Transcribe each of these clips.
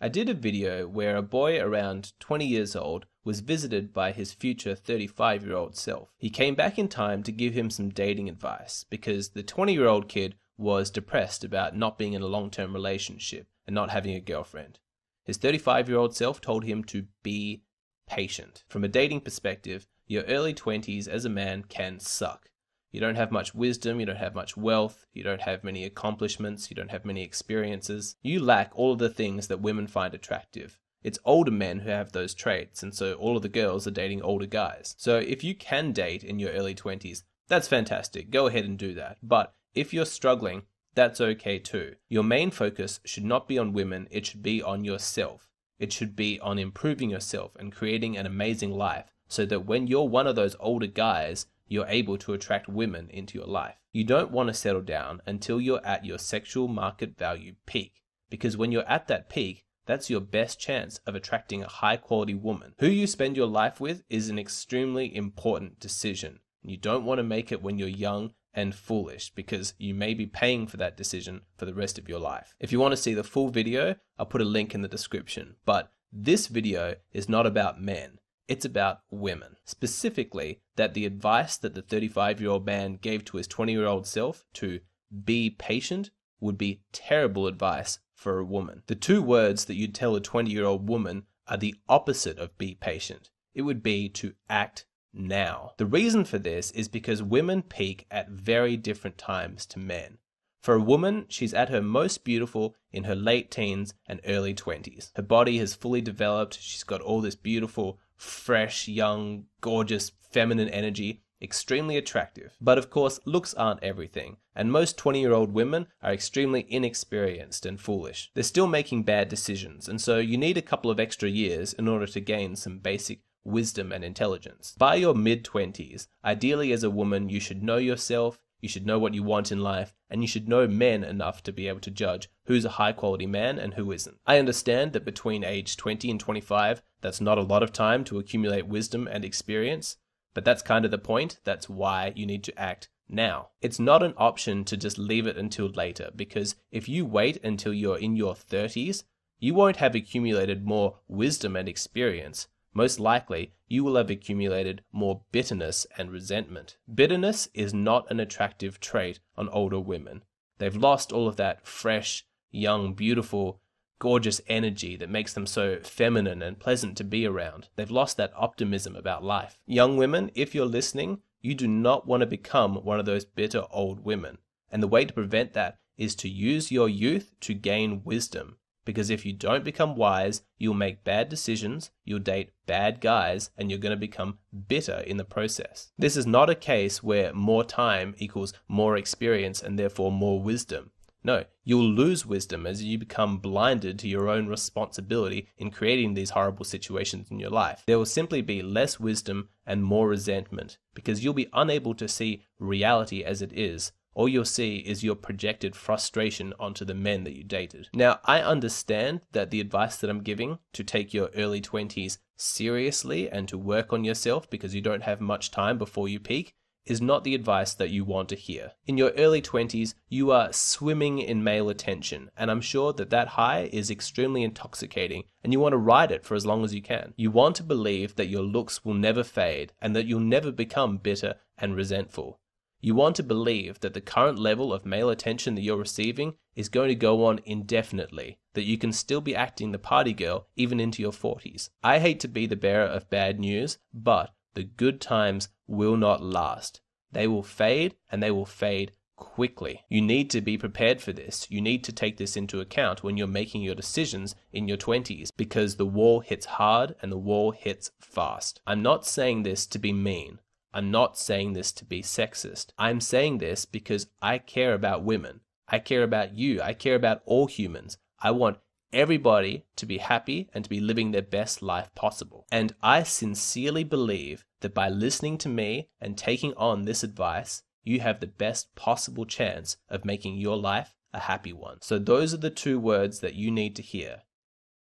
I did a video where a boy around 20 years old was visited by his future 35 year old self. He came back in time to give him some dating advice because the 20 year old kid was depressed about not being in a long term relationship and not having a girlfriend. His 35 year old self told him to be patient. From a dating perspective, your early 20s as a man can suck. You don't have much wisdom, you don't have much wealth, you don't have many accomplishments, you don't have many experiences. You lack all of the things that women find attractive. It's older men who have those traits, and so all of the girls are dating older guys. So if you can date in your early 20s, that's fantastic. Go ahead and do that. But if you're struggling, that's okay too. Your main focus should not be on women, it should be on yourself. It should be on improving yourself and creating an amazing life so that when you're one of those older guys, you're able to attract women into your life. You don't want to settle down until you're at your sexual market value peak, because when you're at that peak, that's your best chance of attracting a high quality woman. Who you spend your life with is an extremely important decision. You don't want to make it when you're young and foolish because you may be paying for that decision for the rest of your life. If you want to see the full video, I'll put a link in the description. But this video is not about men. It's about women. Specifically, that the advice that the 35 year old man gave to his 20 year old self to be patient would be terrible advice for a woman. The two words that you'd tell a 20 year old woman are the opposite of be patient. It would be to act now. The reason for this is because women peak at very different times to men. For a woman, she's at her most beautiful in her late teens and early 20s. Her body has fully developed, she's got all this beautiful fresh, young, gorgeous, feminine energy, extremely attractive. But of course, looks aren't everything, and most 20 year old women are extremely inexperienced and foolish. They're still making bad decisions, and so you need a couple of extra years in order to gain some basic wisdom and intelligence. By your mid 20s, ideally as a woman, you should know yourself, you should know what you want in life, and you should know men enough to be able to judge who's a high quality man and who isn't. I understand that between age 20 and 25, that's not a lot of time to accumulate wisdom and experience, but that's kind of the point. That's why you need to act now. It's not an option to just leave it until later, because if you wait until you're in your 30s, you won't have accumulated more wisdom and experience most likely you will have accumulated more bitterness and resentment. Bitterness is not an attractive trait on older women. They've lost all of that fresh, young, beautiful, gorgeous energy that makes them so feminine and pleasant to be around. They've lost that optimism about life. Young women, if you're listening, you do not want to become one of those bitter old women. And the way to prevent that is to use your youth to gain wisdom. Because if you don't become wise, you'll make bad decisions, you'll date bad guys, and you're going to become bitter in the process. This is not a case where more time equals more experience and therefore more wisdom. No, you'll lose wisdom as you become blinded to your own responsibility in creating these horrible situations in your life. There will simply be less wisdom and more resentment because you'll be unable to see reality as it is all you'll see is your projected frustration onto the men that you dated. Now, I understand that the advice that I'm giving to take your early 20s seriously and to work on yourself because you don't have much time before you peak is not the advice that you want to hear. In your early 20s, you are swimming in male attention, and I'm sure that that high is extremely intoxicating, and you want to ride it for as long as you can. You want to believe that your looks will never fade and that you'll never become bitter and resentful. You want to believe that the current level of male attention that you're receiving is going to go on indefinitely, that you can still be acting the party girl even into your 40s. I hate to be the bearer of bad news, but the good times will not last. They will fade and they will fade quickly. You need to be prepared for this. You need to take this into account when you're making your decisions in your 20s because the wall hits hard and the wall hits fast. I'm not saying this to be mean. I'm not saying this to be sexist. I'm saying this because I care about women. I care about you. I care about all humans. I want everybody to be happy and to be living their best life possible. And I sincerely believe that by listening to me and taking on this advice, you have the best possible chance of making your life a happy one. So, those are the two words that you need to hear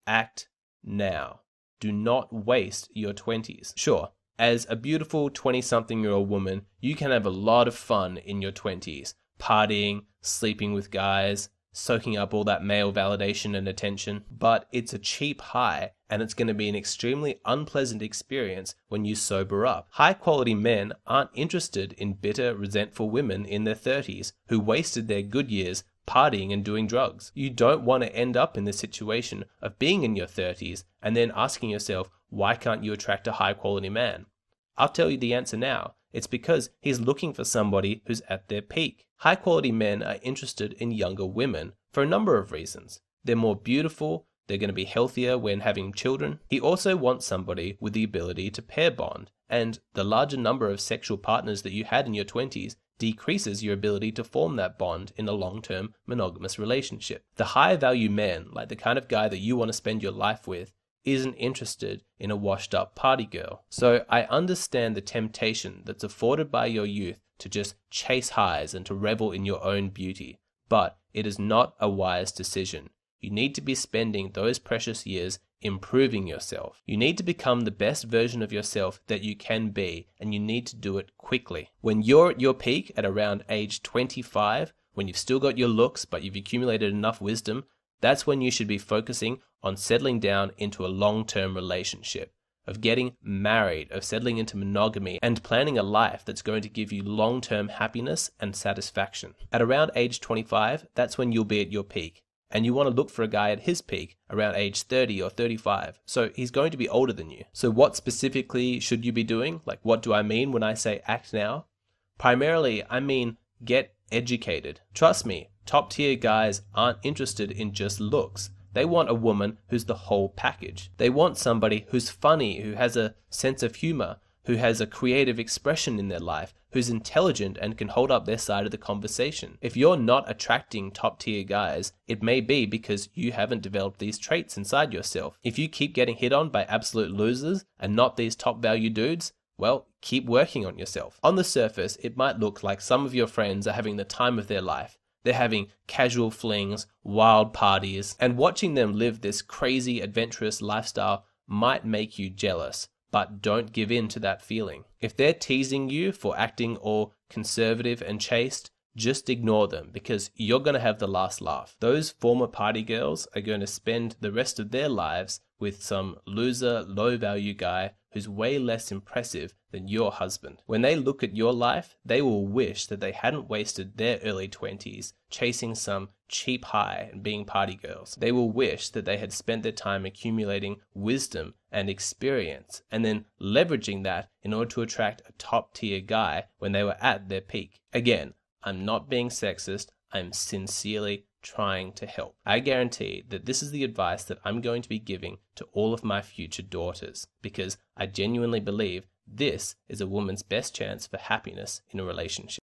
act now. Do not waste your 20s. Sure, as a beautiful 20 something year old woman, you can have a lot of fun in your 20s, partying, sleeping with guys, soaking up all that male validation and attention, but it's a cheap high and it's going to be an extremely unpleasant experience when you sober up. High quality men aren't interested in bitter, resentful women in their 30s who wasted their good years partying and doing drugs. You don't want to end up in the situation of being in your 30s and then asking yourself, why can't you attract a high quality man? I'll tell you the answer now. It's because he's looking for somebody who's at their peak. High quality men are interested in younger women for a number of reasons. They're more beautiful, they're going to be healthier when having children. He also wants somebody with the ability to pair bond, and the larger number of sexual partners that you had in your 20s decreases your ability to form that bond in a long term monogamous relationship. The high value man, like the kind of guy that you want to spend your life with, isn't interested in a washed up party girl. So I understand the temptation that's afforded by your youth to just chase highs and to revel in your own beauty, but it is not a wise decision. You need to be spending those precious years improving yourself. You need to become the best version of yourself that you can be, and you need to do it quickly. When you're at your peak at around age 25, when you've still got your looks, but you've accumulated enough wisdom, that's when you should be focusing on settling down into a long term relationship, of getting married, of settling into monogamy, and planning a life that's going to give you long term happiness and satisfaction. At around age 25, that's when you'll be at your peak and you want to look for a guy at his peak around age 30 or 35. So he's going to be older than you. So what specifically should you be doing? Like what do I mean when I say act now? Primarily, I mean get educated. Trust me, top tier guys aren't interested in just looks. They want a woman who's the whole package. They want somebody who's funny, who has a sense of humor, who has a creative expression in their life, who's intelligent and can hold up their side of the conversation. If you're not attracting top tier guys, it may be because you haven't developed these traits inside yourself. If you keep getting hit on by absolute losers and not these top value dudes, well, keep working on yourself. On the surface, it might look like some of your friends are having the time of their life. They're having casual flings, wild parties, and watching them live this crazy, adventurous lifestyle might make you jealous but don't give in to that feeling. If they're teasing you for acting all conservative and chaste, just ignore them because you're going to have the last laugh. Those former party girls are going to spend the rest of their lives with some loser, low value guy who's way less impressive than your husband. When they look at your life, they will wish that they hadn't wasted their early 20s chasing some cheap high and being party girls. They will wish that they had spent their time accumulating wisdom and experience and then leveraging that in order to attract a top tier guy when they were at their peak. Again, I'm not being sexist, I'm sincerely trying to help. I guarantee that this is the advice that I'm going to be giving to all of my future daughters because I genuinely believe this is a woman's best chance for happiness in a relationship.